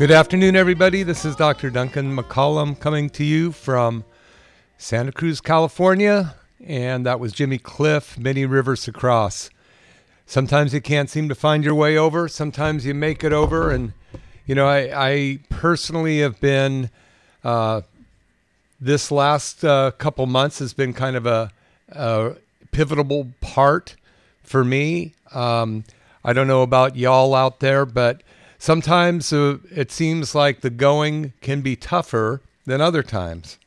Good afternoon, everybody. This is Dr. Duncan McCollum coming to you from Santa Cruz, California. And that was Jimmy Cliff, Many Rivers to Cross. Sometimes you can't seem to find your way over, sometimes you make it over. And, you know, I, I personally have been, uh, this last uh, couple months has been kind of a, a pivotal part for me. Um, I don't know about y'all out there, but sometimes uh, it seems like the going can be tougher than other times.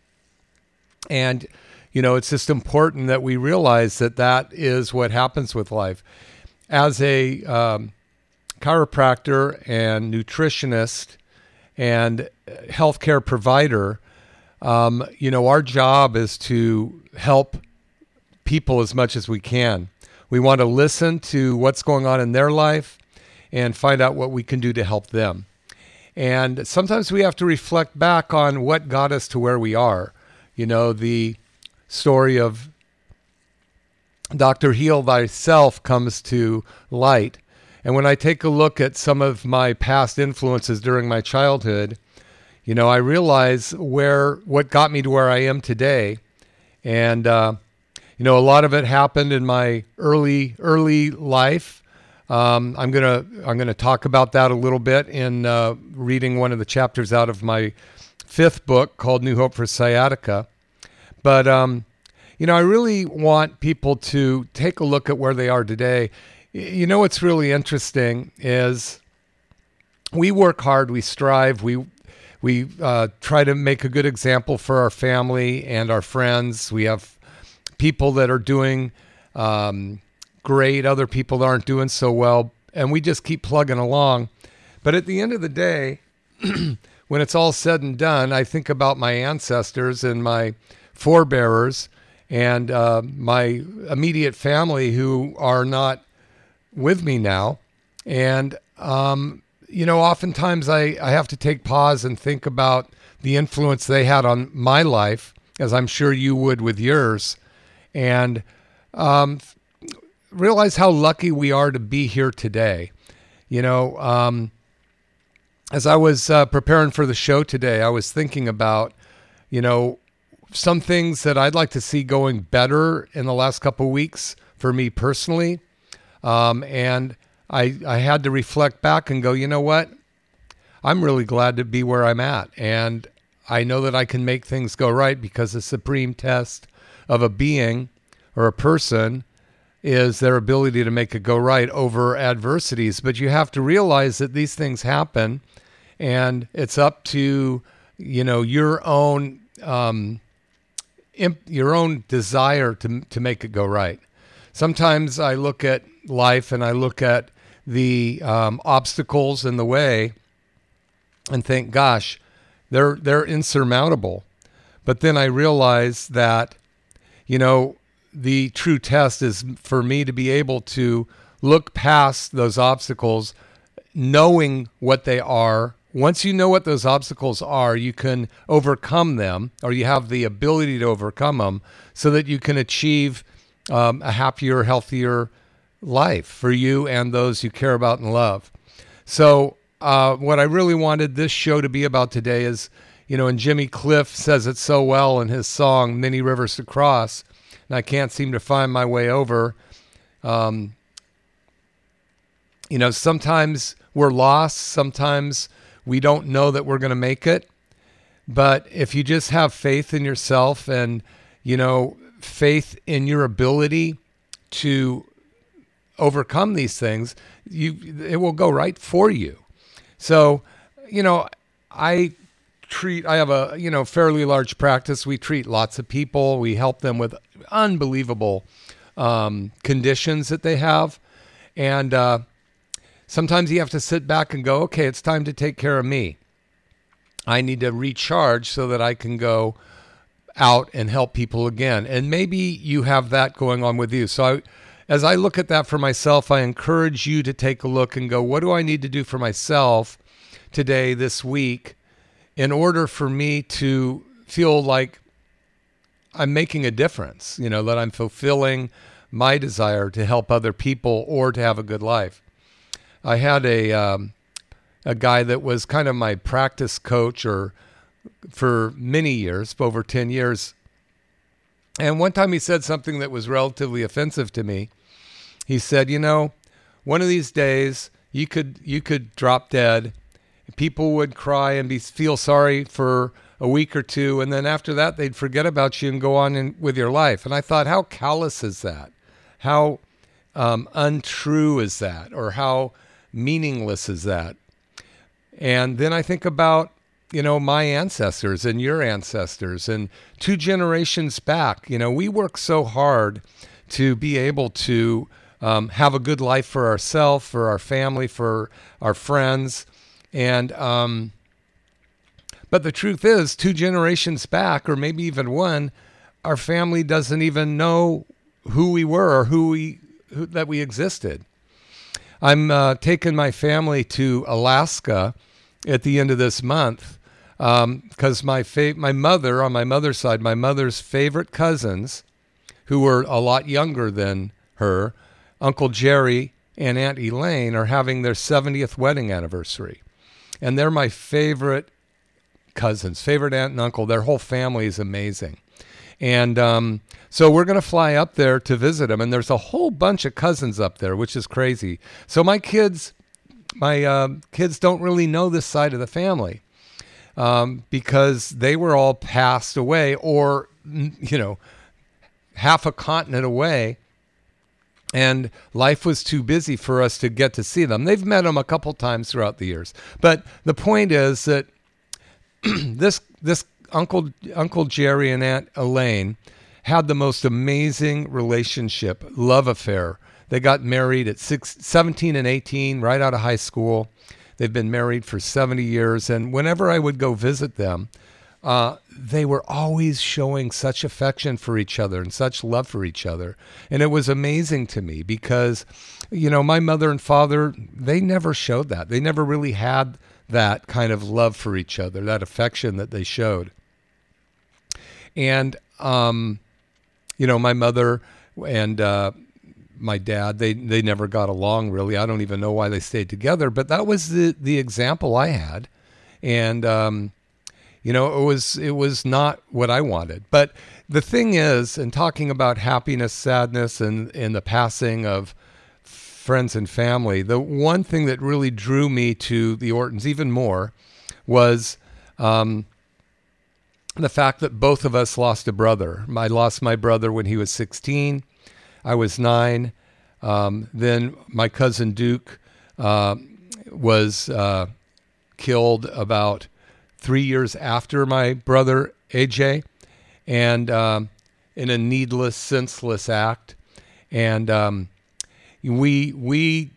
And, you know, it's just important that we realize that that is what happens with life. As a um, chiropractor and nutritionist and healthcare provider, um, you know, our job is to help people as much as we can. We want to listen to what's going on in their life and find out what we can do to help them. And sometimes we have to reflect back on what got us to where we are. You know, the story of Dr. Heal Thyself comes to light. And when I take a look at some of my past influences during my childhood, you know, I realize where what got me to where I am today. And uh, you know, a lot of it happened in my early early life. Um, I'm gonna I'm gonna talk about that a little bit in uh, reading one of the chapters out of my fifth book called New Hope for Sciatica. But um, you know, I really want people to take a look at where they are today. You know, what's really interesting is we work hard, we strive, we we uh, try to make a good example for our family and our friends. We have people that are doing um, great, other people aren't doing so well, and we just keep plugging along. But at the end of the day, when it's all said and done, I think about my ancestors and my forebearers and uh, my immediate family who are not with me now. And, um, you know, oftentimes I, I have to take pause and think about the influence they had on my life, as I'm sure you would with yours, and um, realize how lucky we are to be here today. You know, um, as I was uh, preparing for the show today, I was thinking about, you know, some things that I'd like to see going better in the last couple of weeks for me personally. Um, and I, I had to reflect back and go, you know what? I'm really glad to be where I'm at. And I know that I can make things go right because the supreme test of a being or a person is their ability to make it go right over adversities. But you have to realize that these things happen and it's up to, you know, your own, um, imp- your own desire to, to make it go right. Sometimes I look at life and I look at the um, obstacles in the way and think, gosh, they're they're insurmountable. But then I realize that, you know, the true test is for me to be able to look past those obstacles, knowing what they are. Once you know what those obstacles are, you can overcome them, or you have the ability to overcome them, so that you can achieve um, a happier, healthier life for you and those you care about and love. So, uh, what I really wanted this show to be about today is, you know, and Jimmy Cliff says it so well in his song "Many Rivers to Cross," and I can't seem to find my way over. Um, you know, sometimes we're lost. Sometimes we don't know that we're going to make it. But if you just have faith in yourself and, you know, faith in your ability to overcome these things, you it will go right for you. So, you know, I treat I have a, you know, fairly large practice. We treat lots of people. We help them with unbelievable um, conditions that they have. And uh, sometimes you have to sit back and go, okay, it's time to take care of me. I need to recharge so that I can go out and help people again. And maybe you have that going on with you. So I, as I look at that for myself, I encourage you to take a look and go, what do I need to do for myself today, this week, in order for me to feel like I'm making a difference, you know, that I'm fulfilling my desire to help other people or to have a good life. I had a, um, a guy that was kind of my practice coach or for many years, over 10 years. And one time he said something that was relatively offensive to me. He said, "You know, one of these days you could you could drop dead. People would cry and be feel sorry for a week or two, and then after that they'd forget about you and go on in, with your life." And I thought, how callous is that? How um, untrue is that? Or how meaningless is that? And then I think about you know, my ancestors and your ancestors and two generations back. You know, we work so hard to be able to um, have a good life for ourselves, for our family, for our friends. And, um, but the truth is, two generations back, or maybe even one, our family doesn't even know who we were or who we, who, that we existed. I'm uh, taking my family to Alaska at the end of this month because um, my fa- my mother on my mother's side, my mother's favorite cousins, who were a lot younger than her, Uncle Jerry and Aunt Elaine, are having their 70th wedding anniversary, and they're my favorite cousins, favorite aunt and uncle. Their whole family is amazing, and um, so we're going to fly up there to visit them. And there's a whole bunch of cousins up there, which is crazy. So my kids, my uh, kids don't really know this side of the family um, because they were all passed away or, you know, half a continent away. And life was too busy for us to get to see them. They've met them a couple times throughout the years. But the point is that this this Uncle Uncle Jerry and Aunt Elaine had the most amazing relationship, love affair. They got married at six, 17 and 18, right out of high school. They've been married for 70 years. And whenever I would go visit them, uh, they were always showing such affection for each other and such love for each other. And it was amazing to me because, you know, my mother and father, they never showed that. They never really had that kind of love for each other, that affection that they showed. And, um, you know, my mother and uh, my dad they they never got along really i don't even know why they stayed together but that was the the example i had and um, you know it was it was not what i wanted. But the thing is in talking about happiness sadness and and the passing of friends and family the one thing that really drew me to the ortons even more was um, the fact that both of us lost a brother. I lost my brother when he was 16 I was nine. Um, then my cousin Duke uh, was uh, killed about three years after my brother AJ, and um, in a needless, senseless act. And um, we we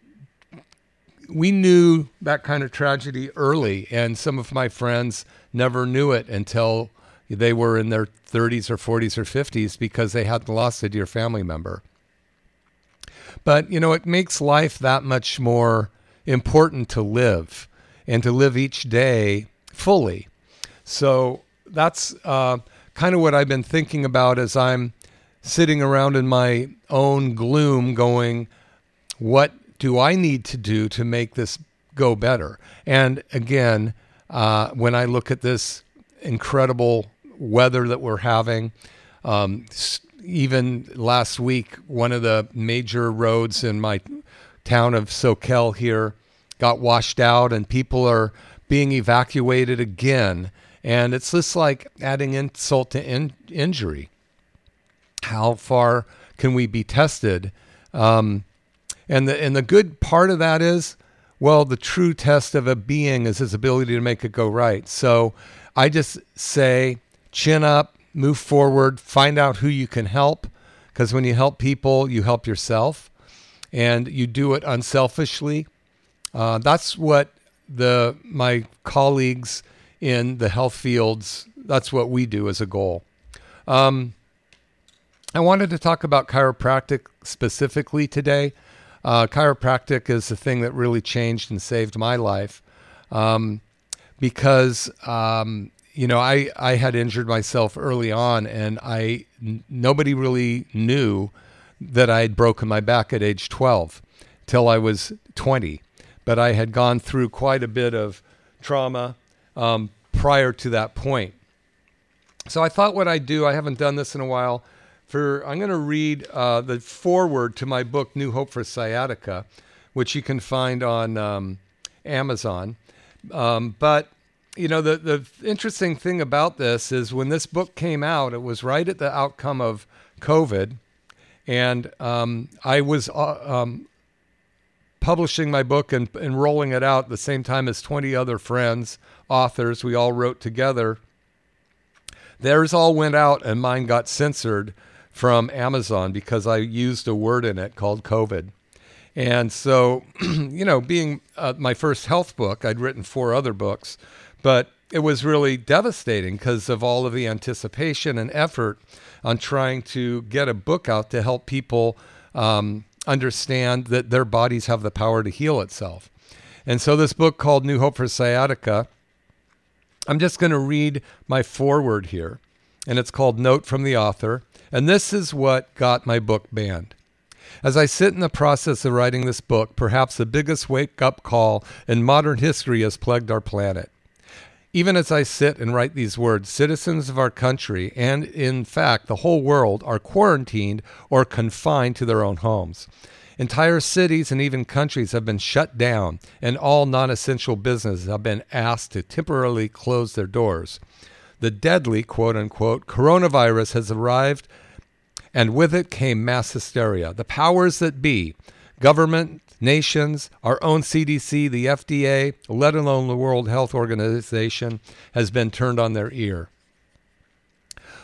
we knew that kind of tragedy early, and some of my friends never knew it until they were in their 30s or 40s or 50s because they hadn't lost a dear family member. But, you know, it makes life that much more important to live and to live each day fully. So that's uh, kind of what I've been thinking about as I'm sitting around in my own gloom going, what do I need to do to make this go better? And again, uh, when I look at this incredible weather that we're having, um, even last week, one of the major roads in my town of Soquel here got washed out, and people are being evacuated again. And it's just like adding insult to in- injury. How far can we be tested? Um, And the and the good part of that is, well, the true test of a being is his ability to make it go right. So I just say chin up, move forward, find out who you can help because when you help people, you help yourself and you do it unselfishly. Uh, that's what the my colleagues in the health fields that's what we do as a goal. Um, I wanted to talk about chiropractic specifically today. Uh, chiropractic is the thing that really changed and saved my life um, because um, you know I I had injured myself early on and I n- nobody really knew that I had broken my back at age 12 till I was 20, but I had gone through quite a bit of trauma um, prior to that point. So I thought what I'd do, I haven't done this in a while. For I'm going to read uh, the foreword to my book, New Hope for Sciatica, which you can find on um, Amazon. Um, but you know, the the interesting thing about this is when this book came out, it was right at the outcome of COVID, and um, I was uh, um, publishing my book and, and rolling it out at the same time as 20 other friends, authors. We all wrote together Theirs all went out, and mine got censored from Amazon because I used a word in it called COVID. And so, you know, being uh, my first health book, I'd written four other books, but it was really devastating because of all of the anticipation and effort on trying to get a book out to help people um, understand that their bodies have the power to heal itself. And so, this book called New Hope for Sciatica I'm just going to read my foreword here, and it's called Note from the Author. And this is what got my book banned. As I sit in the process of writing this book, perhaps the biggest wake up call in modern history has plagued our planet. Even as I sit and write these words, citizens of our country, and in fact the whole world, are quarantined or confined to their own homes. Entire cities and even countries have been shut down, and all non essential businesses have been asked to temporarily close their doors. The deadly, quote unquote, coronavirus has arrived, and with it came mass hysteria. The powers that be, government, nations, our own CDC, the FDA, let alone the World Health Organization, has been turned on their ear.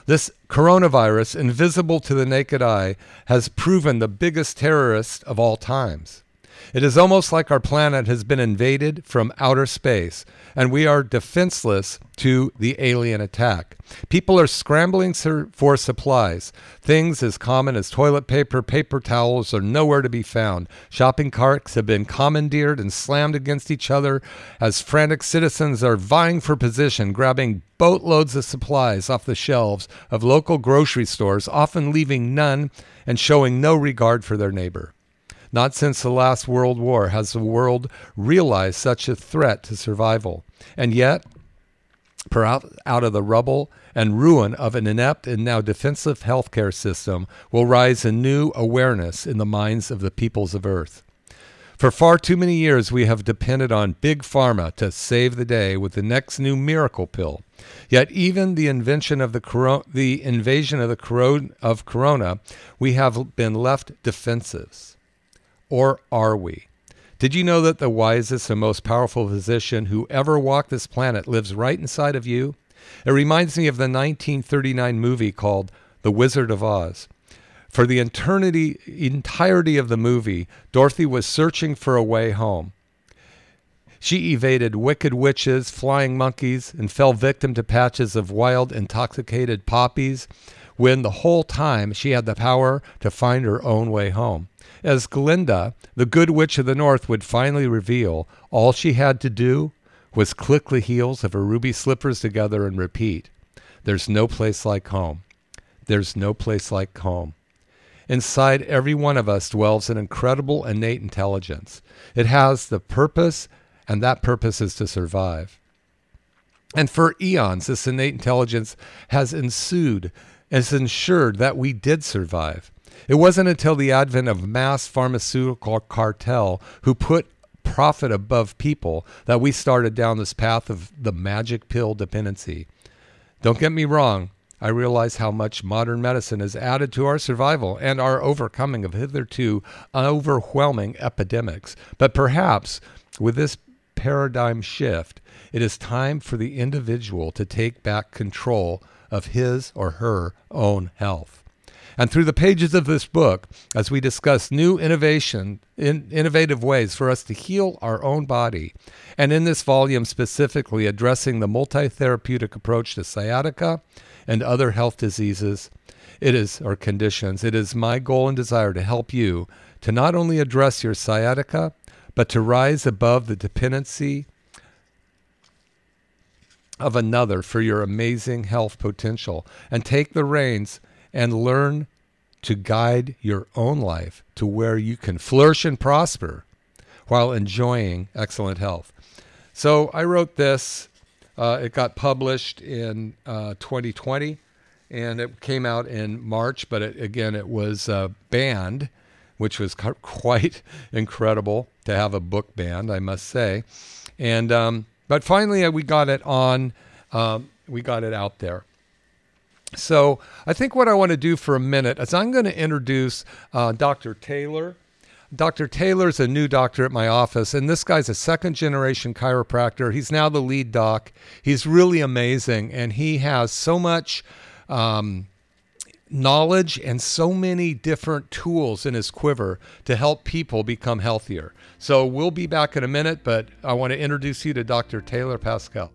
This coronavirus, invisible to the naked eye, has proven the biggest terrorist of all times. It is almost like our planet has been invaded from outer space, and we are defenseless to the alien attack. People are scrambling for supplies. Things as common as toilet paper, paper towels are nowhere to be found. Shopping carts have been commandeered and slammed against each other as frantic citizens are vying for position, grabbing boatloads of supplies off the shelves of local grocery stores, often leaving none and showing no regard for their neighbor. Not since the last World War has the world realized such a threat to survival. And yet, perhaps out of the rubble and ruin of an inept and now defensive healthcare system will rise a new awareness in the minds of the peoples of Earth. For far too many years, we have depended on big pharma to save the day with the next new miracle pill. Yet, even the invention of the, coro- the invasion of the coro- of corona, we have been left defensive. Or are we? Did you know that the wisest and most powerful physician who ever walked this planet lives right inside of you? It reminds me of the 1939 movie called The Wizard of Oz. For the eternity, entirety of the movie, Dorothy was searching for a way home. She evaded wicked witches, flying monkeys, and fell victim to patches of wild, intoxicated poppies when the whole time she had the power to find her own way home. As Glinda, the good witch of the north, would finally reveal, all she had to do was click the heels of her ruby slippers together and repeat, There's no place like home. There's no place like home. Inside every one of us dwells an incredible innate intelligence. It has the purpose, and that purpose is to survive. And for eons, this innate intelligence has ensued, has ensured that we did survive. It wasn't until the advent of mass pharmaceutical cartel who put profit above people that we started down this path of the magic pill dependency. Don't get me wrong, I realize how much modern medicine has added to our survival and our overcoming of hitherto overwhelming epidemics. But perhaps with this paradigm shift, it is time for the individual to take back control of his or her own health. And through the pages of this book, as we discuss new innovation, in, innovative ways for us to heal our own body, and in this volume specifically addressing the multi therapeutic approach to sciatica and other health diseases, it is or conditions. It is my goal and desire to help you to not only address your sciatica, but to rise above the dependency of another for your amazing health potential and take the reins and learn to guide your own life to where you can flourish and prosper while enjoying excellent health. So I wrote this. Uh, it got published in uh, 2020 and it came out in March, but it, again, it was uh, banned, which was quite incredible to have a book banned, I must say. And um, but finally, uh, we got it on. Um, we got it out there. So I think what I want to do for a minute is I'm going to introduce uh, Dr. Taylor. Dr. Taylor's a new doctor at my office, and this guy's a second generation chiropractor. He's now the lead doc. He's really amazing, and he has so much um, knowledge and so many different tools in his quiver to help people become healthier. So we'll be back in a minute, but I want to introduce you to Dr. Taylor Pascal.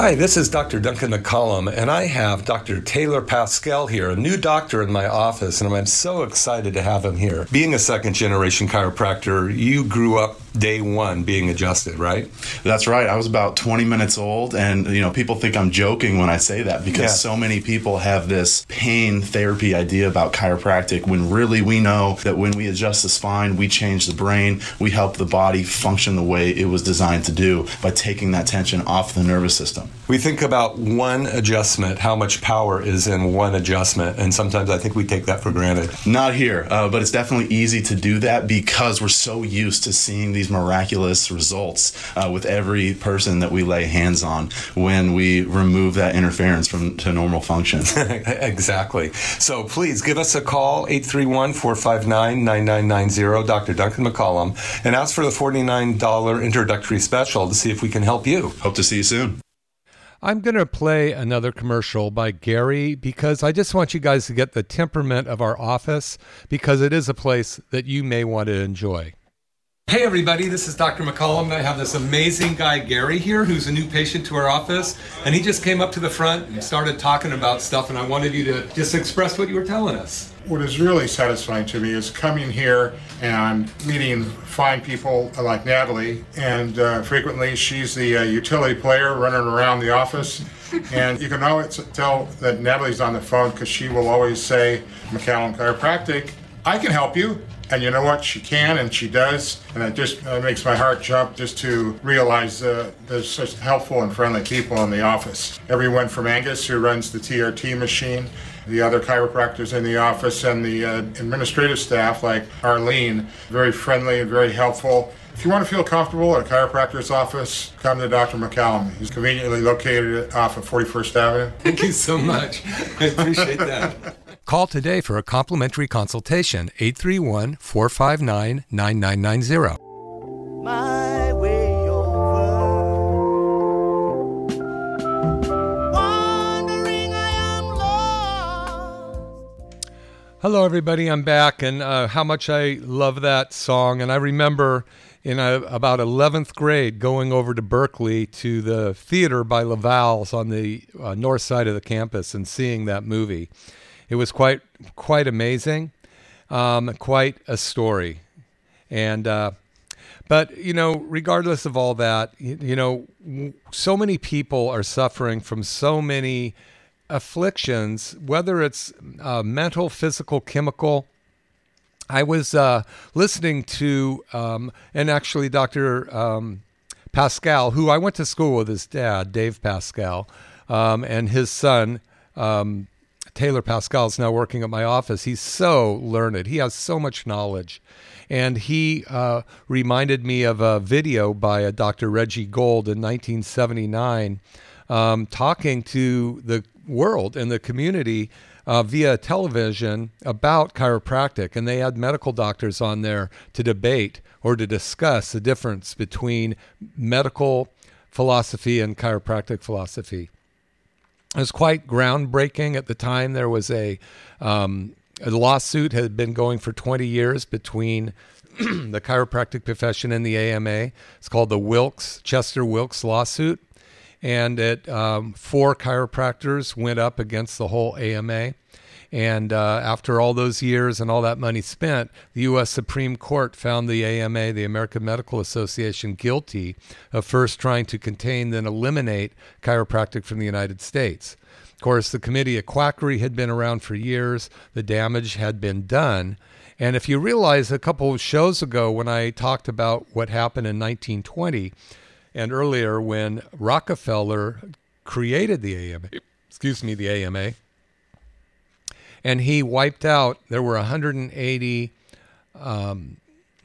Hi, this is Dr. Duncan McCollum, and I have Dr. Taylor Pascal here, a new doctor in my office, and I'm so excited to have him here. Being a second generation chiropractor, you grew up day one being adjusted, right? That's right. I was about 20 minutes old, and you know, people think I'm joking when I say that because Yeah. so many people have this pain therapy idea about chiropractic when really we know that when we adjust the spine, we change the brain, we help the body function the way it was designed to do by taking that tension off the nervous system. We think about one adjustment, how much power is in one adjustment, and sometimes I think we take that for granted. Not here, uh, but it's definitely easy to do that because we're so used to seeing these miraculous results uh, with every person that we lay hands on when we remove that interference from to normal function. exactly. So please give us a call, 831 459 9990, Dr. Duncan McCollum, and ask for the $49 introductory special to see if we can help you. Hope to see you soon. I'm going to play another commercial by Gary because I just want you guys to get the temperament of our office because it is a place that you may want to enjoy. Hey, everybody, this is Dr. McCollum, and I have this amazing guy, Gary, here, who's a new patient to our office. And he just came up to the front and started talking about stuff, and I wanted you to just express what you were telling us. What is really satisfying to me is coming here and meeting fine people like Natalie. And uh, frequently, she's the uh, utility player running around the office. And you can always tell that Natalie's on the phone because she will always say, McCollum Chiropractic, I can help you. And you know what? She can and she does. And it just uh, makes my heart jump just to realize uh, there's such helpful and friendly people in the office. Everyone from Angus, who runs the TRT machine, the other chiropractors in the office, and the uh, administrative staff like Arlene, very friendly and very helpful. If you want to feel comfortable at a chiropractor's office, come to Dr. McCollum. He's conveniently located off of 41st Avenue. Thank you so much. I appreciate that. Call today for a complimentary consultation, 831 459 9990. my way over. Wandering, I am lost. Hello, everybody. I'm back, and uh, how much I love that song. And I remember in uh about 11th grade going over to Berkeley to the theater by La Val's on the uh, north side of the campus and seeing that movie. It was quite quite amazing, um, quite a story, and. Uh, but you know, regardless of all that, you, you know, so many people are suffering from so many afflictions, whether it's uh, mental, physical, chemical. I was uh, listening to, um, and actually, Dr. Um, Pascal, who I went to school with his dad, Dave Pascal, um, and his son, um, Taylor Pascal is now working at my office. He's so learned. He has so much knowledge. And he uh, reminded me of a video by a Dr. Reggie Gold in 1979 um, talking to the world and the community uh, via television about chiropractic. And they had medical doctors on there to debate or to discuss the difference between medical philosophy and chiropractic philosophy. It was quite groundbreaking at the time. There was a, um, a lawsuit had been going for 20 years between the chiropractic profession and the AMA. It's called the Wilk's Chester Wilk's lawsuit, and it um, four chiropractors went up against the whole AMA. And uh, after all those years and all that money spent, the U.S. Supreme Court found the AMA, the American Medical Association, guilty of first trying to contain, then eliminate chiropractic from the United States. Of course, the Committee of Quackery had been around for years, the damage had been done. And if you realize a couple of shows ago when I talked about what happened in 1920 and earlier when Rockefeller created the AMA, excuse me, the AMA, and he wiped out. There were 180 um,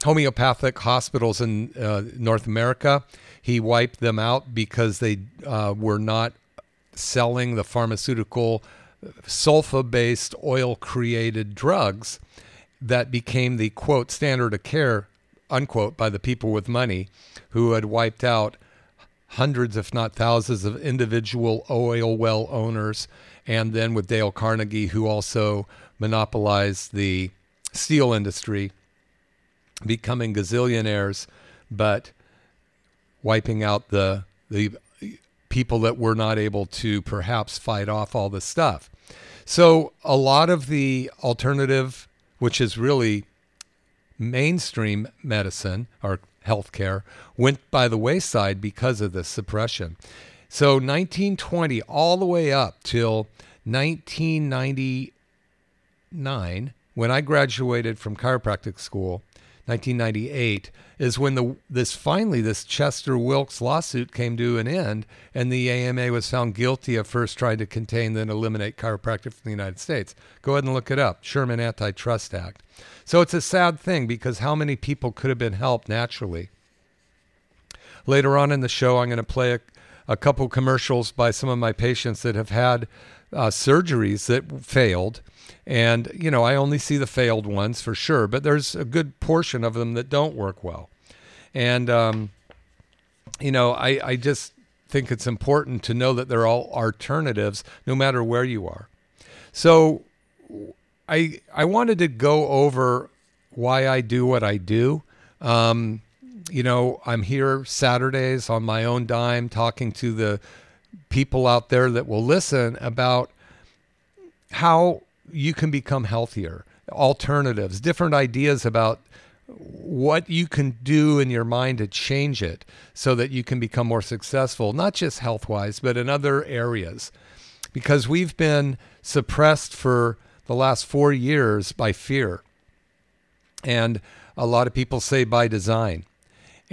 homeopathic hospitals in uh, North America. He wiped them out because they uh, were not selling the pharmaceutical sulfa-based oil-created drugs that became the quote standard of care unquote by the people with money who had wiped out hundreds if not thousands of individual oil well owners and then with Dale Carnegie, who also monopolized the steel industry, becoming gazillionaires, but wiping out the the people that were not able to perhaps fight off all this stuff. So a lot of the alternative, which is really mainstream medicine or healthcare, went by the wayside because of this suppression. So 1920 all the way up till 1999, when I graduated from chiropractic school, 1998 is when the this finally this Chester Wilk's lawsuit came to an end, and the AMA was found guilty of first trying to contain then eliminate chiropractic from the United States. Go ahead and look it up, Sherman Antitrust Act. So it's a sad thing because how many people could have been helped naturally? Later on in the show, I'm going to play a, a couple commercials by some of my patients that have had uh, surgeries that failed. And, you know, I only see the failed ones for sure, but there's a good portion of them that don't work well. And, um, you know, I, I just think it's important to know that there are all alternatives no matter where you are. So I, I wanted to go over why I do what I do. Um, you know, I'm here Saturdays on my own dime talking to the people out there that will listen about how you can become healthier, alternatives, different ideas about what you can do in your mind to change it so that you can become more successful, not just health wise, but in other areas. Because we've been suppressed for the last four years by fear. And a lot of people say by design.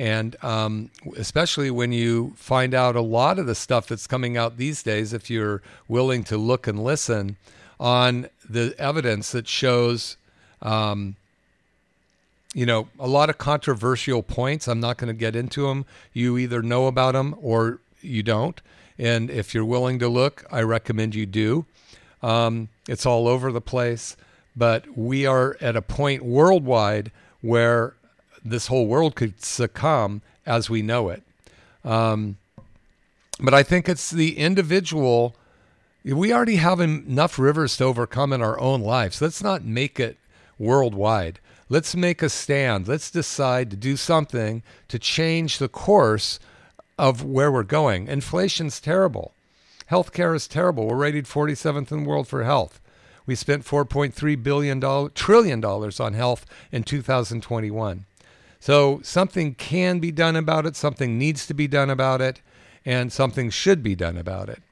And um, especially when you find out a lot of the stuff that's coming out these days, if you're willing to look and listen on the evidence that shows, um, you know, a lot of controversial points. I'm not going to get into them. You either know about them or you don't. And if you're willing to look, I recommend you do. Um, it's all over the place. But we are at a point worldwide where this whole world could succumb as we know it. Um, but I think it's the individual. We already have enough rivers to overcome in our own lives. Let's not make it worldwide. Let's make a stand. Let's decide to do something to change the course of where we're going. Inflation's terrible. Healthcare is terrible. We're rated 47th in the world for health. We spent 4.3 billion trillion dollars on health in 2021. So something can be done about it, something needs to be done about it, and something should be done about it.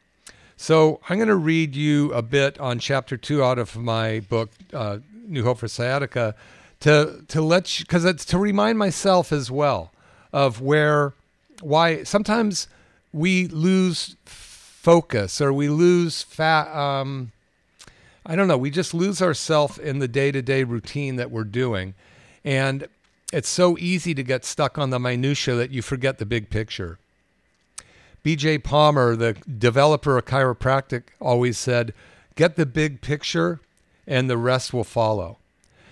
So I'm going to read you a bit on chapter two out of my book, uh, New Hope for Sciatica, to to let you because it's to remind myself as well of where why sometimes we lose focus or we lose fat. Um, I don't know, we just lose ourselves in the day to day routine that we're doing. And it's so easy to get stuck on the minutia that you forget the big picture. BJ Palmer, the developer of chiropractic, always said, get the big picture and the rest will follow.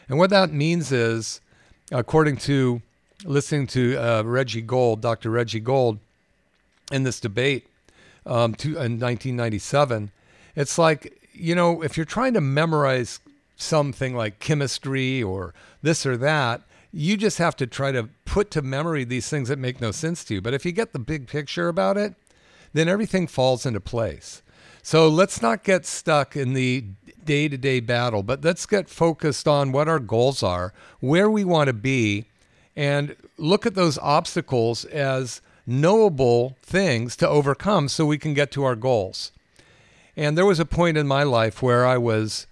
And what that means is, according to listening to uh, Reggie Gold, Dr. Reggie Gold, in this debate um, to, in 1997, it's like, you know, if you're trying to memorize something like chemistry or this or that, you just have to try to put to memory these things that make no sense to you. But if you get the big picture about it, then everything falls into place. So let's not get stuck in the day to day battle, but let's get focused on what our goals are, where we want to be, and look at those obstacles as knowable things to overcome so we can get to our goals. And there was a point in my life where I was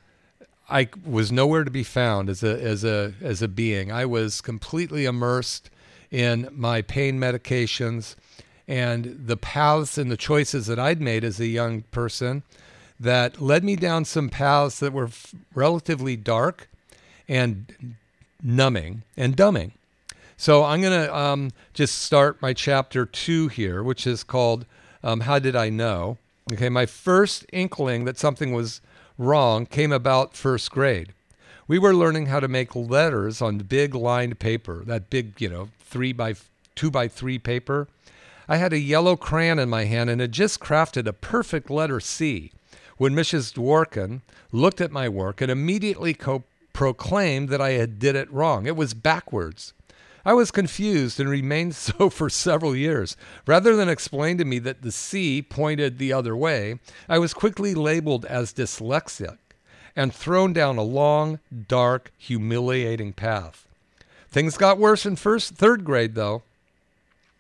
I was nowhere to be found as a as a as a being. I was completely immersed in my pain medications and the paths and the choices that I'd made as a young person that led me down some paths that were f- relatively dark and numbing and dumbing. So I'm going to um, just start my chapter two here, which is called um, How Did I Know? Okay, my first inkling that something was wrong came about first grade. We were learning how to make letters on big lined paper, that big, you know, three by two by three paper. I had a yellow crayon in my hand and had just crafted a perfect letter C when Mrs. Dworkin looked at my work and immediately co- proclaimed that I had did it wrong. It was backwards. I was confused and remained so for several years. Rather than explain to me that the C pointed the other way, I was quickly labeled as dyslexic and thrown down a long, dark, humiliating path. Things got worse in first, third grade, though.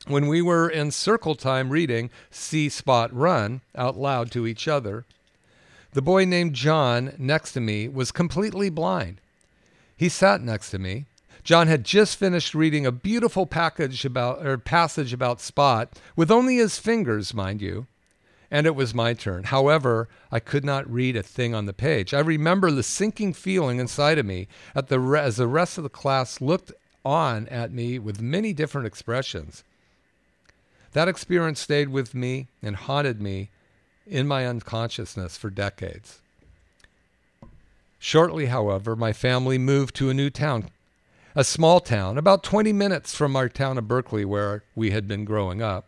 When we were in circle time reading See Spot Run out loud to each other, the boy named John next to me was completely blind. He sat next to me, John had just finished reading a beautiful package about or passage about Spot with only his fingers, mind you. And it was my turn. However, I could not read a thing on the page. I remember the sinking feeling inside of me at the re- as the rest of the class looked on at me with many different expressions. That experience stayed with me and haunted me in my unconsciousness for decades. Shortly, however, my family moved to a new town a small town, about 20 minutes from our town of Berkeley, where we had been growing up.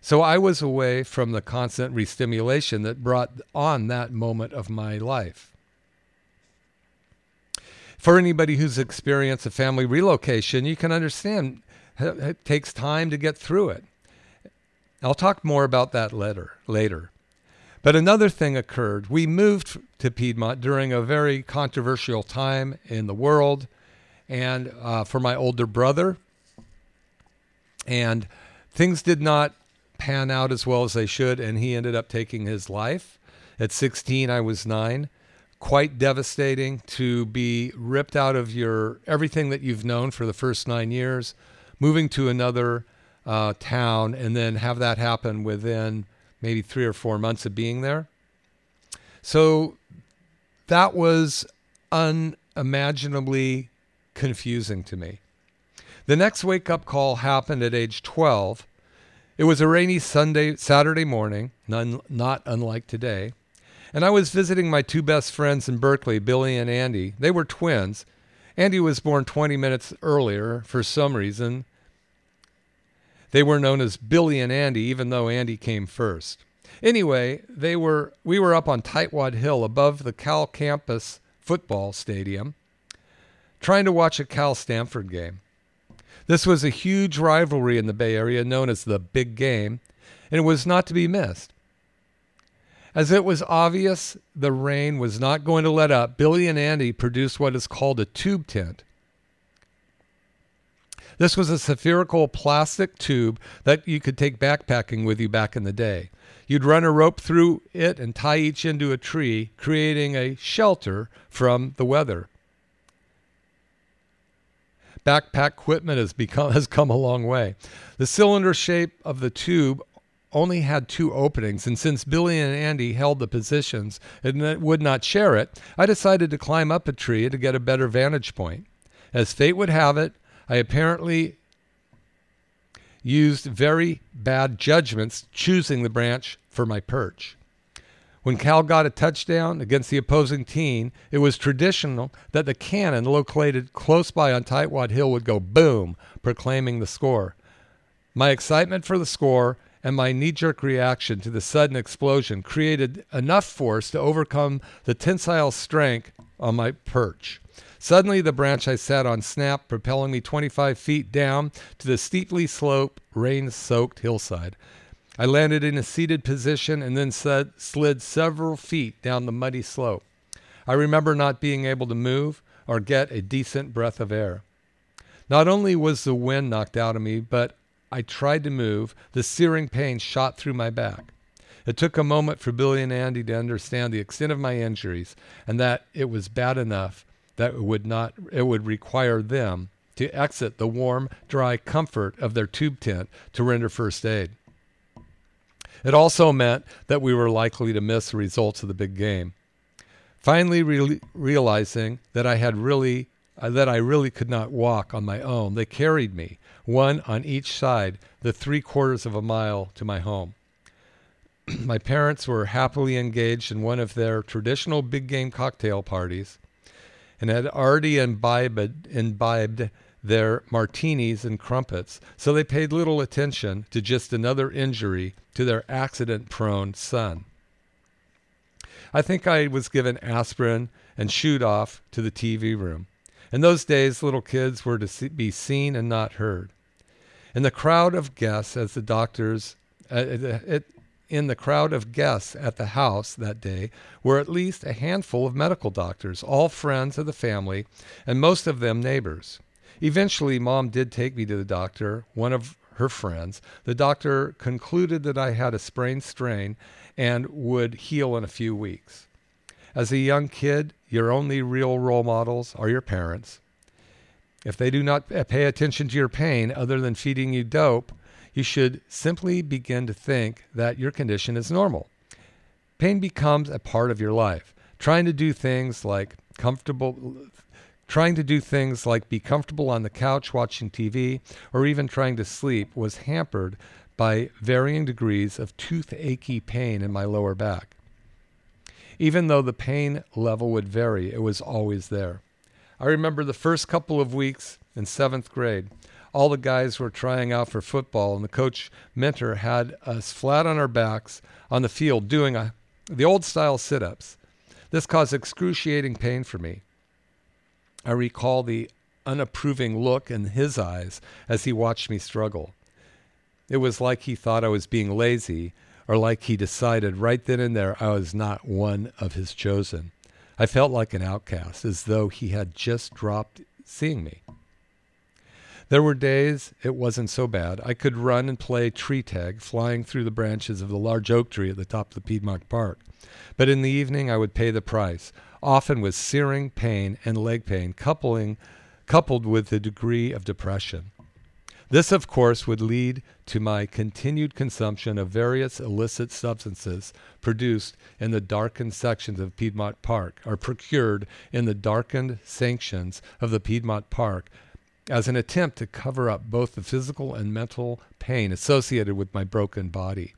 So I was away from the constant restimulation that brought on that moment of my life. For anybody who's experienced a family relocation, you can understand it takes time to get through it. I'll talk more about that later. later. But another thing occurred. We moved to Piedmont during a very controversial time in the world and uh, for my older brother. And things did not pan out as well as they should, and he ended up taking his life. At 16, I was nine. Quite devastating to be ripped out of your everything that you've known for the first nine years, moving to another uh, town, and then have that happen within maybe three or four months of being there. So that was unimaginably confusing to me. The next wake up call happened at age 12. It was a rainy Sunday, Saturday morning, none, not unlike today, and I was visiting my two best friends in Berkeley, Billy and Andy. They were twins. Andy was born 20 minutes earlier for some reason. They were known as Billy and Andy, even though Andy came first. Anyway, they were we were up on Tightwad Hill above the Cal campus football stadium trying to watch a Cal Stanford game. This was a huge rivalry in the Bay Area known as the Big Game, and it was not to be missed. As it was obvious the rain was not going to let up, Billy and Andy produced what is called a tube tent. This was a spherical plastic tube that you could take backpacking with you back in the day. You'd run a rope through it and tie each into a tree, creating a shelter from the weather backpack equipment has become has come a long way. The cylinder shape of the tube only had two openings, and since Billy and Andy held the positions and would not share it, I decided to climb up a tree to get a better vantage point. As fate would have it, I apparently used very bad judgments choosing the branch for my perch. When Cal got a touchdown against the opposing team, it was traditional that the cannon located close by on Tightwad Hill would go boom, proclaiming the score. My excitement for the score and my knee jerk reaction to the sudden explosion created enough force to overcome the tensile strength on my perch. Suddenly, the branch I sat on snapped, propelling me 25 feet down to the steeply sloped, rain soaked hillside. I landed in a seated position and then slid, several feet down the muddy slope. I remember not being able to move or get a decent breath of air. Not only was the wind knocked out of me, but I tried to move. The searing pain shot through my back. It took a moment for Billy and Andy to understand the extent of my injuries and that it was bad enough that it would not it would require them to exit the warm, dry comfort of their tube tent to render first aid. It also meant that we were likely to miss the results of the big game. Finally, re- realizing that I had really uh, that I really could not walk on my own, they carried me, one on each side, the three quarters of a mile to my home. my parents were happily engaged in one of their traditional big game cocktail parties, and had already imbibed, imbibed their martinis and crumpets, so they paid little attention to just another injury to their accident prone son. I think I was given aspirin and shooed off to the TV room. In those days, little kids were to see, be seen and not heard. In the crowd of guests, as the doctors, uh, it, in the crowd of guests at the house that day were at least a handful of medical doctors, all friends of the family, and most of them neighbors. Eventually, mom did take me to the doctor, one of her friends. The doctor concluded that I had a sprained strain and would heal in a few weeks. As a young kid, your only real role models are your parents. If they do not pay attention to your pain other than feeding you dope, you should simply begin to think that your condition is normal. Pain becomes a part of your life. Trying to do things like comfortable trying to do things like be comfortable on the couch watching TV or even trying to sleep was hampered by varying degrees of toothache pain in my lower back. Even though the pain level would vary, it was always there. I remember the first couple of weeks in seventh grade all the guys were trying out for football, and the coach mentor had us flat on our backs on the field doing a, the old style sit ups. This caused excruciating pain for me. I recall the unapproving look in his eyes as he watched me struggle. It was like he thought I was being lazy, or like he decided right then and there I was not one of his chosen. I felt like an outcast, as though he had just dropped seeing me. There were days it wasn't so bad. I could run and play tree tag, flying through the branches of the large oak tree at the top of the Piedmont Park. But in the evening, I would pay the price, often with searing pain and leg pain, coupling, coupled with a degree of depression. This, of course, would lead to my continued consumption of various illicit substances produced in the darkened sections of Piedmont Park, or procured in the darkened sanctions of the Piedmont Park as an attempt to cover up both the physical and mental pain associated with my broken body.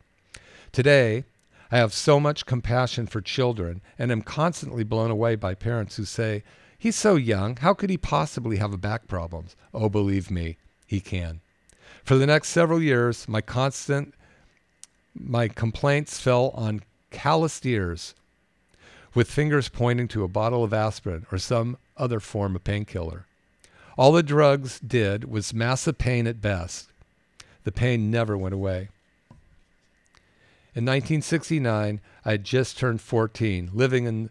Today, I have so much compassion for children and am constantly blown away by parents who say, He's so young, how could he possibly have back problems? Oh, believe me, he can. For the next several years, my constant my complaints fell on calloused ears with fingers pointing to a bottle of aspirin or some other form of painkiller. All the drugs did was massive pain at best. The pain never went away. In 1969, I had just turned 14, living in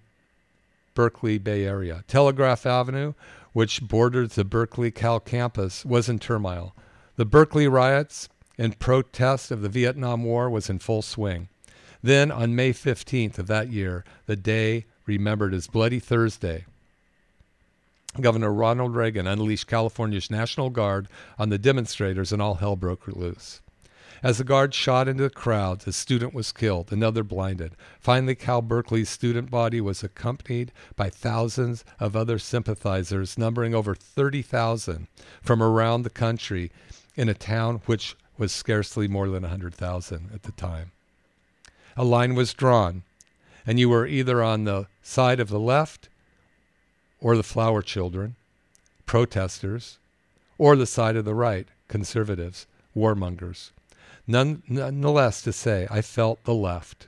Berkeley Bay Area. Telegraph Avenue, which bordered the Berkeley Cal campus, was in turmoil. The Berkeley riots in protest of the Vietnam War was in full swing. Then, on May 15th of that year, the day remembered as Bloody Thursday, Governor Ronald Reagan unleashed California's National Guard on the demonstrators, and all hell broke loose. As the guard shot into the crowd, a student was killed, another blinded. Finally, Cal Berkeley's student body was accompanied by thousands of other sympathizers, numbering over 30,000 from around the country in a town which was scarcely more than 100,000 at the time. A line was drawn, and you were either on the side of the left or the flower children, protesters, or the side of the right, conservatives, warmongers. None, nonetheless, to say, I felt the left.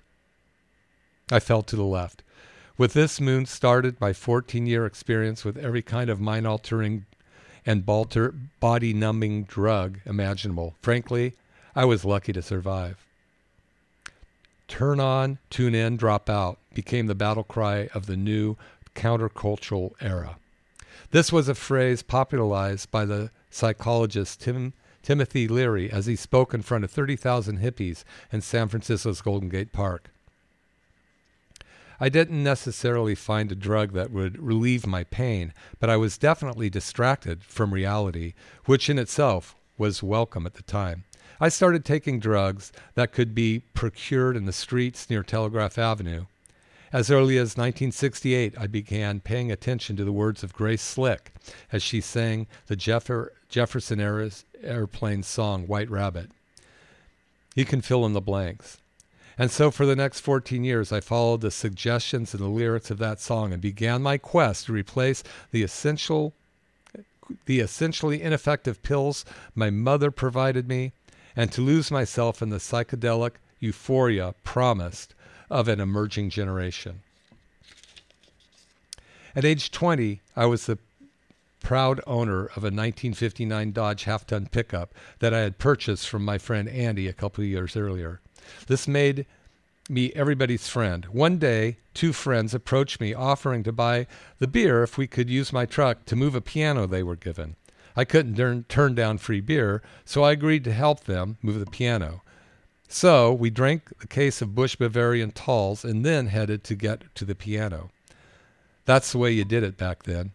I fell to the left. With this moon started my 14 year experience with every kind of mind altering and body numbing drug imaginable. Frankly, I was lucky to survive. Turn on, tune in, drop out became the battle cry of the new countercultural era. This was a phrase popularized by the psychologist Tim Timothy Leary as he spoke in front of 30,000 hippies in San Francisco's Golden Gate Park. I didn't necessarily find a drug that would relieve my pain, but I was definitely distracted from reality, which in itself was welcome at the time. I started taking drugs that could be procured in the streets near Telegraph Avenue. As early as 1968, I began paying attention to the words of Grace Slick as she sang the Jeffer- Jefferson Airplane song, White Rabbit. You can fill in the blanks. And so for the next 14 years, I followed the suggestions and the lyrics of that song and began my quest to replace the essential the essentially ineffective pills my mother provided me and to lose myself in the psychedelic euphoria promised of an emerging generation. At age 20, I was the proud owner of a 1959 Dodge half ton pickup that I had purchased from my friend Andy a couple of years earlier. This made me everybody's friend. One day, two friends approached me offering to buy the beer if we could use my truck to move a piano they were given. I couldn't turn, turn down free beer, so I agreed to help them move the piano. So we drank a case of Busch Bavarian Talls and then headed to get to the piano. That's the way you did it back then.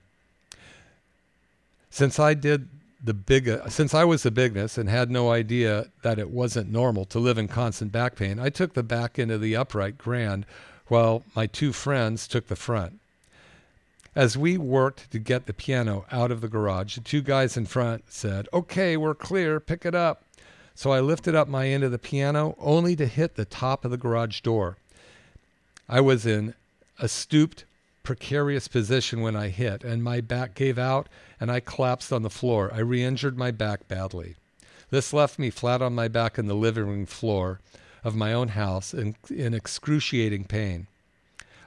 Since I did the big, uh, since I was the bigness and had no idea that it wasn't normal to live in constant back pain, I took the back end of the upright grand while my two friends took the front. As we worked to get the piano out of the garage, the two guys in front said, Okay, we're clear, pick it up. So I lifted up my end of the piano only to hit the top of the garage door. I was in a stooped precarious position when I hit, and my back gave out and I collapsed on the floor. I re injured my back badly. This left me flat on my back in the living room floor of my own house in, in excruciating pain.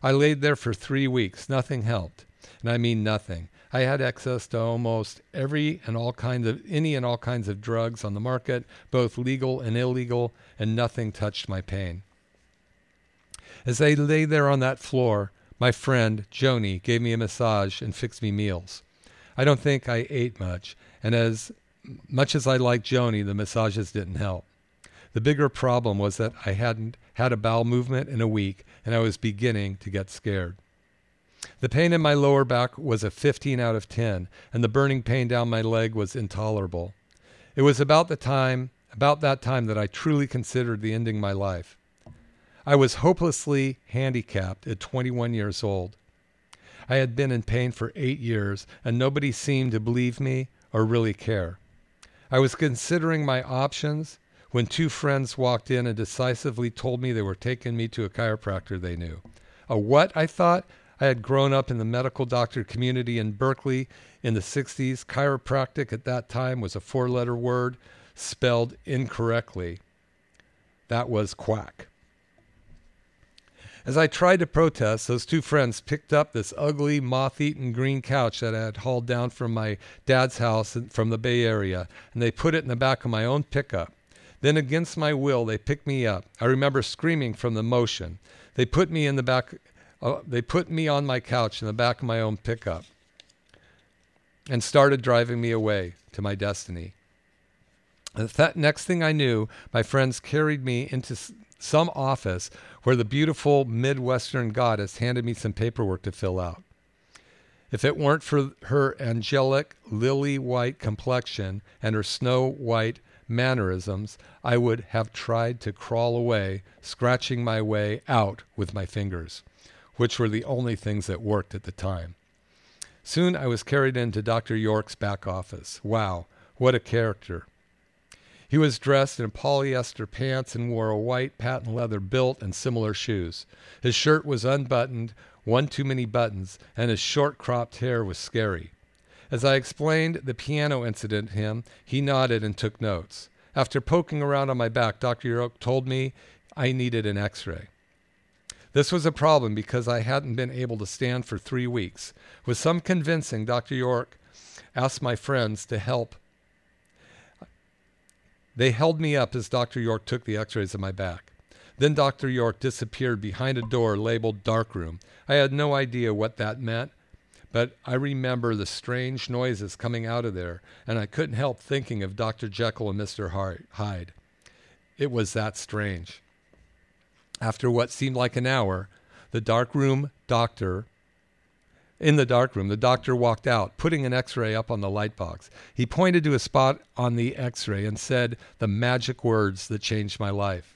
I laid there for three weeks. Nothing helped. And I mean nothing. I had access to almost every and all kinds of any and all kinds of drugs on the market, both legal and illegal, and nothing touched my pain. As I lay there on that floor, my friend, Joni, gave me a massage and fixed me meals. I don't think I ate much, and as much as I liked Joni, the massages didn't help. The bigger problem was that I hadn't had a bowel movement in a week, and I was beginning to get scared. The pain in my lower back was a 15 out of 10, and the burning pain down my leg was intolerable. It was about the time, about that time that I truly considered the ending my life. I was hopelessly handicapped at 21 years old. I had been in pain for eight years, and nobody seemed to believe me or really care. I was considering my options when two friends walked in and decisively told me they were taking me to a chiropractor they knew. A what? I thought. I had grown up in the medical doctor community in Berkeley in the 60s. Chiropractic at that time was a four letter word spelled incorrectly. That was quack. As I tried to protest, those two friends picked up this ugly, moth eaten green couch that I had hauled down from my dad's house from the Bay Area, and they put it in the back of my own pickup. Then, against my will, they picked me up. I remember screaming from the motion. They put me in the back, uh, they put me on my couch in the back of my own pickup and started driving me away to my destiny. That next thing I knew, my friends carried me into some office where the beautiful Midwestern goddess handed me some paperwork to fill out. If it weren't for her angelic lily white complexion and her snow white mannerisms, I would have tried to crawl away, scratching my way out with my fingers, which were the only things that worked at the time. Soon I was carried into Dr. York's back office. Wow, what a character. He was dressed in polyester pants and wore a white patent leather belt and similar shoes. His shirt was unbuttoned, one too many buttons, and his short cropped hair was scary. As I explained the piano incident to him, he nodded and took notes. After poking around on my back, Dr. York told me I needed an x ray. This was a problem because I hadn't been able to stand for three weeks. With some convincing, Dr. York asked my friends to help. They held me up as Dr. York took the x rays of my back. Then Dr. York disappeared behind a door labeled darkroom. I had no idea what that meant, but I remember the strange noises coming out of there, and I couldn't help thinking of Dr. Jekyll and Mr. Hyde. It was that strange. After what seemed like an hour, the darkroom doctor in the darkroom, the doctor walked out, putting an x ray up on the light box. He pointed to a spot on the x ray and said the magic words that changed my life.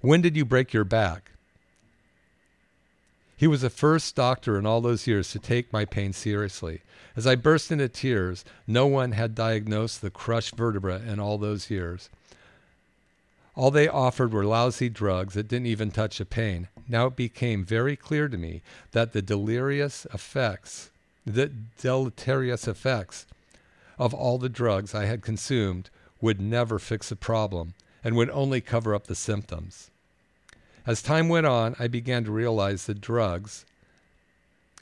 When did you break your back? He was the first doctor in all those years to take my pain seriously. As I burst into tears, no one had diagnosed the crushed vertebra in all those years. All they offered were lousy drugs that didn't even touch the pain. Now it became very clear to me that the delirious effects, the deleterious effects of all the drugs I had consumed would never fix the problem and would only cover up the symptoms. As time went on, I began to realize the drugs'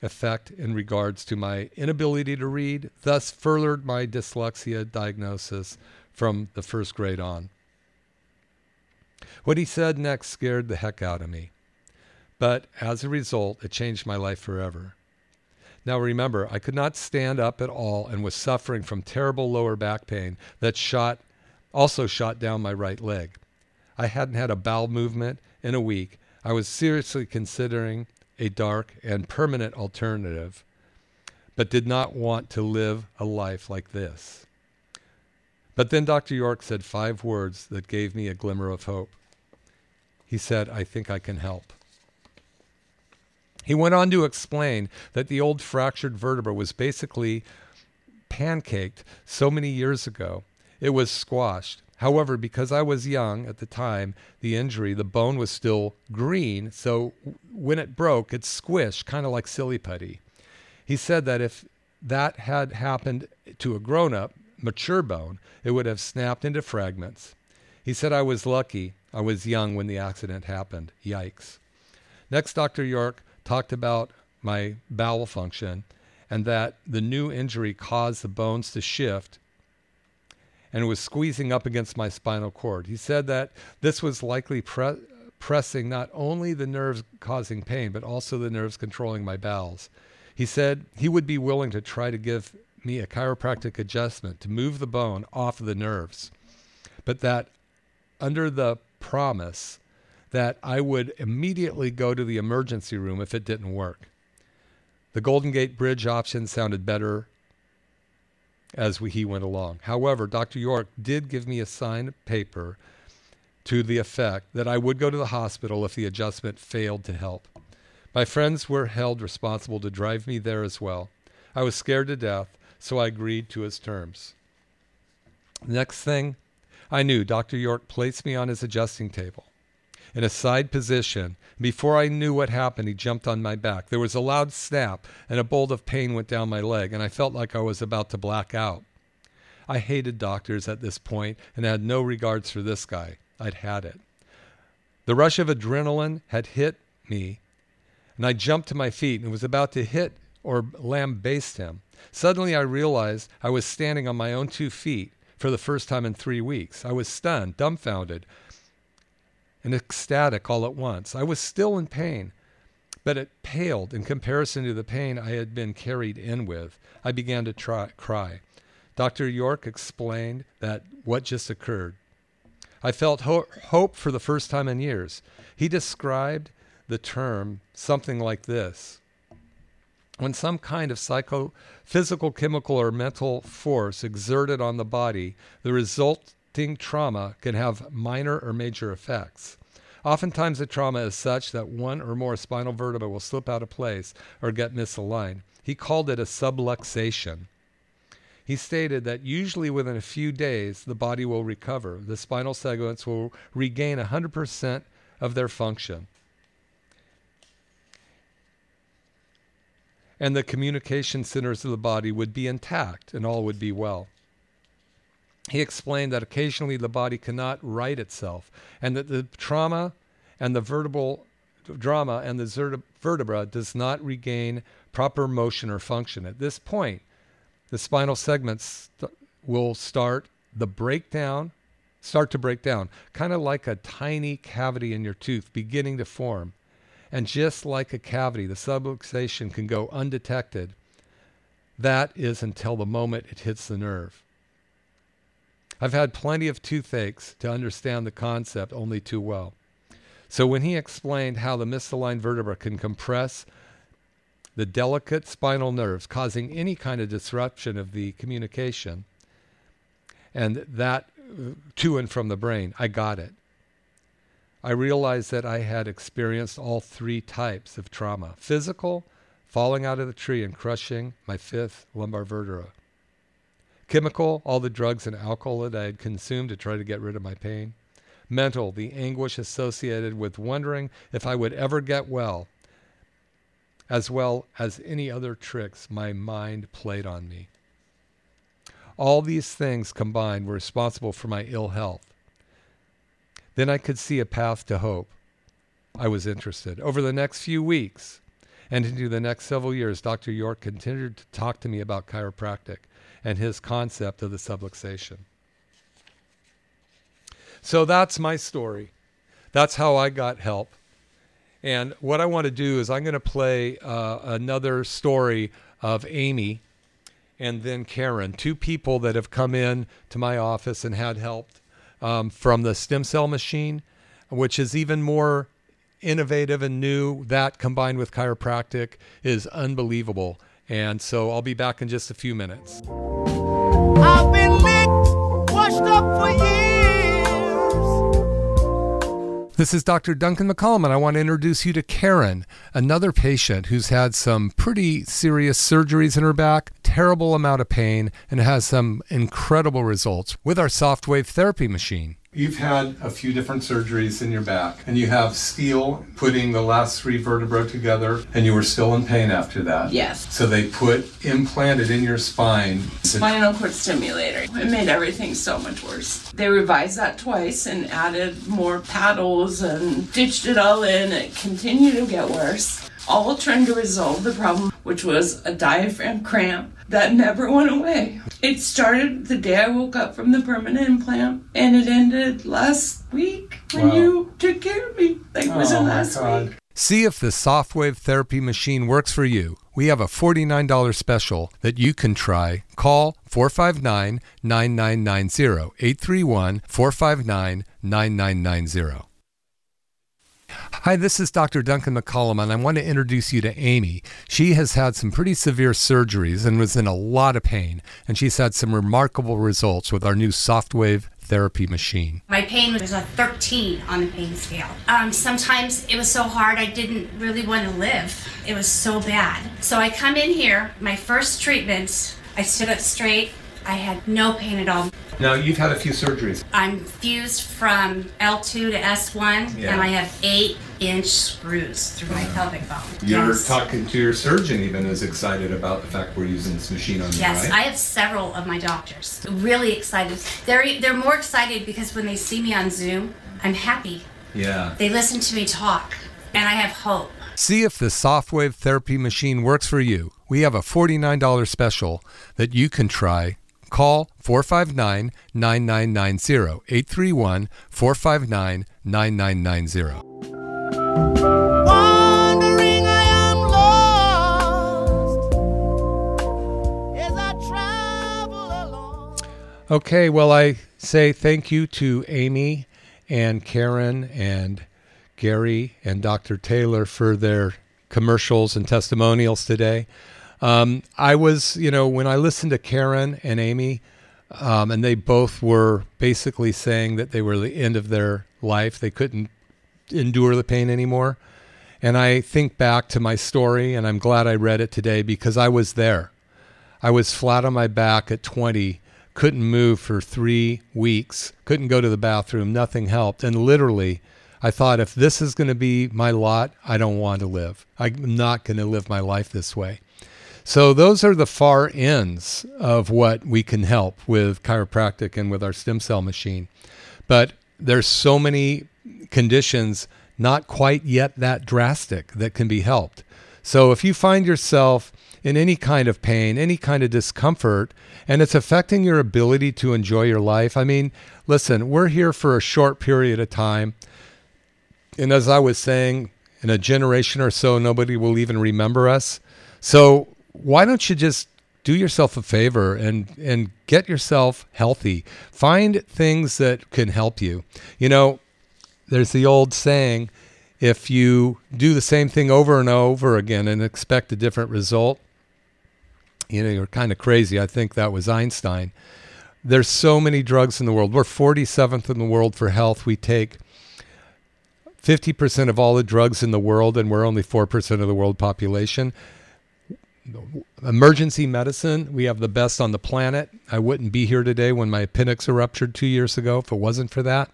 effect in regards to my inability to read, thus furthered my dyslexia diagnosis from the first grade on. What he said next scared the heck out of me. But as a result, it changed my life forever. Now remember, I could not stand up at all and was suffering from terrible lower back pain that shot also shot down my right leg. I hadn't had a bowel movement in a week. I was seriously considering a dark and permanent alternative, but did not want to live a life like this. But then Dr. York said five words that gave me a glimmer of hope. He said, I think I can help. He went on to explain that the old fractured vertebra was basically pancaked so many years ago. It was squashed. However, because I was young at the time, the injury, the bone was still green, so when it broke, it squished, kind of like silly putty. He said that if that had happened to a grown up, mature bone, it would have snapped into fragments. He said I was lucky. I was young when the accident happened. Yikes. Next, Dr. York talked about my bowel function and that the new injury caused the bones to shift and was squeezing up against my spinal cord. He said that this was likely pre- pressing not only the nerves causing pain, but also the nerves controlling my bowels. He said he would be willing to try to give me a chiropractic adjustment to move the bone off of the nerves, but that under the promise that I would immediately go to the emergency room if it didn't work. The Golden Gate Bridge option sounded better as we, he went along. However, Dr. York did give me a signed paper to the effect that I would go to the hospital if the adjustment failed to help. My friends were held responsible to drive me there as well. I was scared to death, so I agreed to his terms. Next thing I knew, Dr. York placed me on his adjusting table in a side position. Before I knew what happened, he jumped on my back. There was a loud snap, and a bolt of pain went down my leg, and I felt like I was about to black out. I hated doctors at this point and had no regards for this guy. I'd had it. The rush of adrenaline had hit me, and I jumped to my feet and was about to hit or lambaste him. Suddenly, I realized I was standing on my own two feet for the first time in three weeks. I was stunned, dumbfounded and ecstatic all at once. I was still in pain, but it paled in comparison to the pain I had been carried in with. I began to try, cry. Dr. York explained that what just occurred. I felt ho- hope for the first time in years. He described the term something like this when some kind of psycho, physical, chemical, or mental force exerted on the body, the resulting trauma can have minor or major effects. Oftentimes, the trauma is such that one or more spinal vertebrae will slip out of place or get misaligned. He called it a subluxation. He stated that usually within a few days, the body will recover. The spinal segments will regain 100% of their function. And the communication centers of the body would be intact and all would be well. He explained that occasionally the body cannot right itself and that the trauma and the vertebral drama and the vertebra does not regain proper motion or function. At this point, the spinal segments st- will start the breakdown, start to break down, kind of like a tiny cavity in your tooth beginning to form. And just like a cavity, the subluxation can go undetected. That is until the moment it hits the nerve. I've had plenty of toothaches to understand the concept only too well. So when he explained how the misaligned vertebra can compress the delicate spinal nerves, causing any kind of disruption of the communication, and that uh, to and from the brain, I got it. I realized that I had experienced all three types of trauma physical, falling out of the tree and crushing my fifth lumbar vertebra. Chemical, all the drugs and alcohol that I had consumed to try to get rid of my pain. Mental, the anguish associated with wondering if I would ever get well, as well as any other tricks my mind played on me. All these things combined were responsible for my ill health. Then I could see a path to hope. I was interested. Over the next few weeks and into the next several years, Dr. York continued to talk to me about chiropractic and his concept of the subluxation. So that's my story. That's how I got help. And what I want to do is I'm going to play uh, another story of Amy and then Karen, two people that have come in to my office and had help um, from the stem cell machine, which is even more innovative and new. That combined with chiropractic is unbelievable. And so I'll be back in just a few minutes. This is Dr. Duncan McCollum, and I want to introduce you to Karen, another patient who's had some pretty serious surgeries in her back, terrible amount of pain, and has some incredible results with our soft wave therapy machine. You've had a few different surgeries in your back, and you have steel putting the last three vertebrae together, and you were still in pain after that. Yes. So they put implanted in your spine. Spinal cord stimulator. It made everything so much worse. They revised that twice and added more paddles and ditched it all in. It continued to get worse. All trying to resolve the problem, which was a diaphragm cramp that never went away. It started the day I woke up from the permanent implant, and it ended last week when Wow. you took care of me. Like, was it Oh, last week? See if the Softwave therapy machine works for you. We have a $49 special that you can try. Call 459 9990 831 459 9990. Hi, this is Dr. Duncan McCollum, and I want to introduce you to Amy. She has had some pretty severe surgeries and was in a lot of pain, and she's had some remarkable results with our new Softwave therapy machine. My pain was a 13 on the pain scale. Um, sometimes it was so hard I didn't really want to live. It was so bad. So I come in here, my first treatment, I stood up straight. I had no pain at all. Now, you've had a few surgeries. I'm fused from L2 to S1, Yeah. and I have eight inch screws through my pelvic bone. You're yes. talking to your surgeon, even is excited about the fact we're using this machine on you, Yes, right? I have several of my doctors really excited. They're they're more excited because when they see me on Zoom, I'm happy. yeah. They listen to me talk, and I have hope. See if the Softwave therapy machine works for you. We have a $49 special that you can try. Call 459 9990 831 459 9990. Wandering, I am lost as I travel along. Okay, well, I say thank you to Amy and Karen and Gary and Dr. Taylor for their commercials and testimonials today. Um, I was, you know, when I listened to Karen and Amy, Um, and they both were basically saying that they were the end of their life. They couldn't endure the pain anymore. And I think back to my story, and I'm glad I read it today because I was there. I was flat on my back at 20, couldn't move for three weeks, couldn't go to the bathroom, nothing helped. And literally, I thought, if this is going to be my lot, I don't want to live. I'm not going to live my life this way. So, those are the far ends of what we can help with chiropractic and with our stem cell machine. But there's so many conditions not quite yet that drastic that can be helped. So if you find yourself in any kind of pain, any kind of discomfort, and it's affecting your ability to enjoy your life, I mean, listen, we're here for a short period of time. And as I was saying, in a generation or so, nobody will even remember us. So why don't you just do yourself a favor and and get yourself healthy. Find things that can help you. You know, there's the old saying if you do the same thing over and over again and expect a different result, you know, you're kind of crazy. I think that was Einstein. There's so many drugs in the world. We're 47th in the world for health. We take 50% of all the drugs in the world, and we're only 4% of the world population. Emergency medicine, we have the best on the planet. I wouldn't be here today when my appendix ruptured two years ago if it wasn't for that.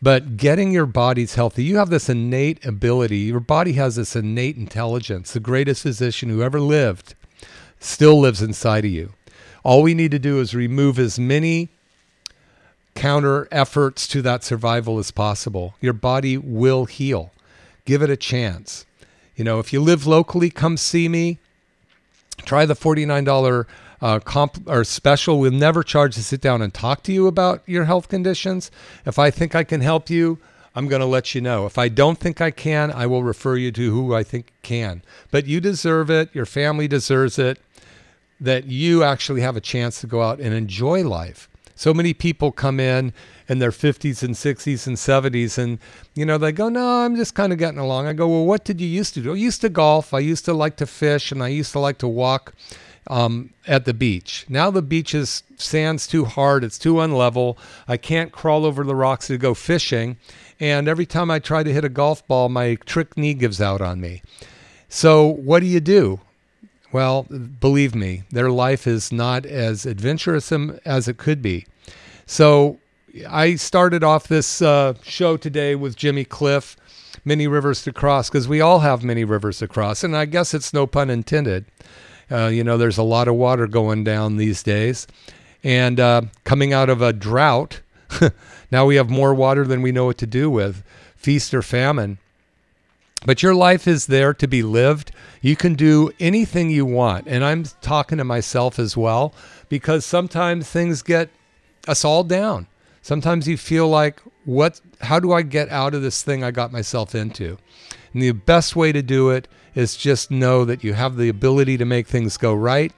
But getting your bodies healthy, you have this innate ability. Your body has this innate intelligence. The greatest physician who ever lived still lives inside of you. All we need to do is remove as many counter efforts to that survival as possible. Your body will heal. Give it a chance. You know, if you live locally, come see me. Try the $49 uh, comp or special. We'll never charge to sit down and talk to you about your health conditions. If I think I can help you, I'm going to let you know. If I don't think I can, I will refer you to who I think can. But you deserve it. Your family deserves it. That you actually have a chance to go out and enjoy life. So many people come in in their 50s and 60s and 70s and you know they go no i'm just kind of getting along i go well what did you used to do i used to golf i used to like to fish and i used to like to walk um, at the beach. Now the beach is sand's too hard, it's too unlevel. I can't crawl over the rocks to go fishing, and every time I try to hit a golf ball, my trick knee gives out on me. So what do you do? Well, believe me, their life is not as adventurous as it could be. So I started off this uh, show today with Jimmy Cliff, Many Rivers to Cross, because we all have many rivers to cross, and I guess it's no pun intended. Uh, you know, there's a lot of water going down these days. And uh, coming out of a drought, now we have more water than we know what to do with, feast or famine. But your life is there to be lived. You can do anything you want. And I'm talking to myself as well because sometimes things get us all down. Sometimes you feel like, what how do I get out of this thing I got myself into? And the best way to do it is just know that you have the ability to make things go right.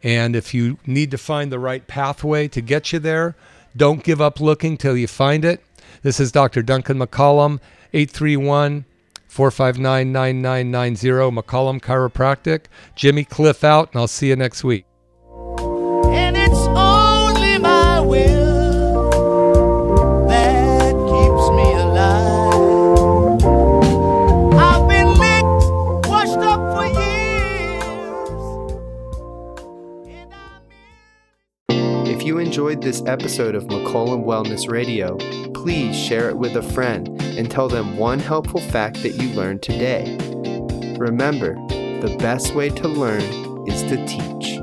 And if you need to find the right pathway to get you there, don't give up looking till you find it. This is Dr. Duncan McCollum, 831 459 9990, McCollum Chiropractic. Jimmy Cliff out, and I'll see you next week. Enjoyed this episode of McCollum Wellness Radio, please share it with a friend and tell them one helpful fact that you learned today. Remember, the best way to learn is to teach.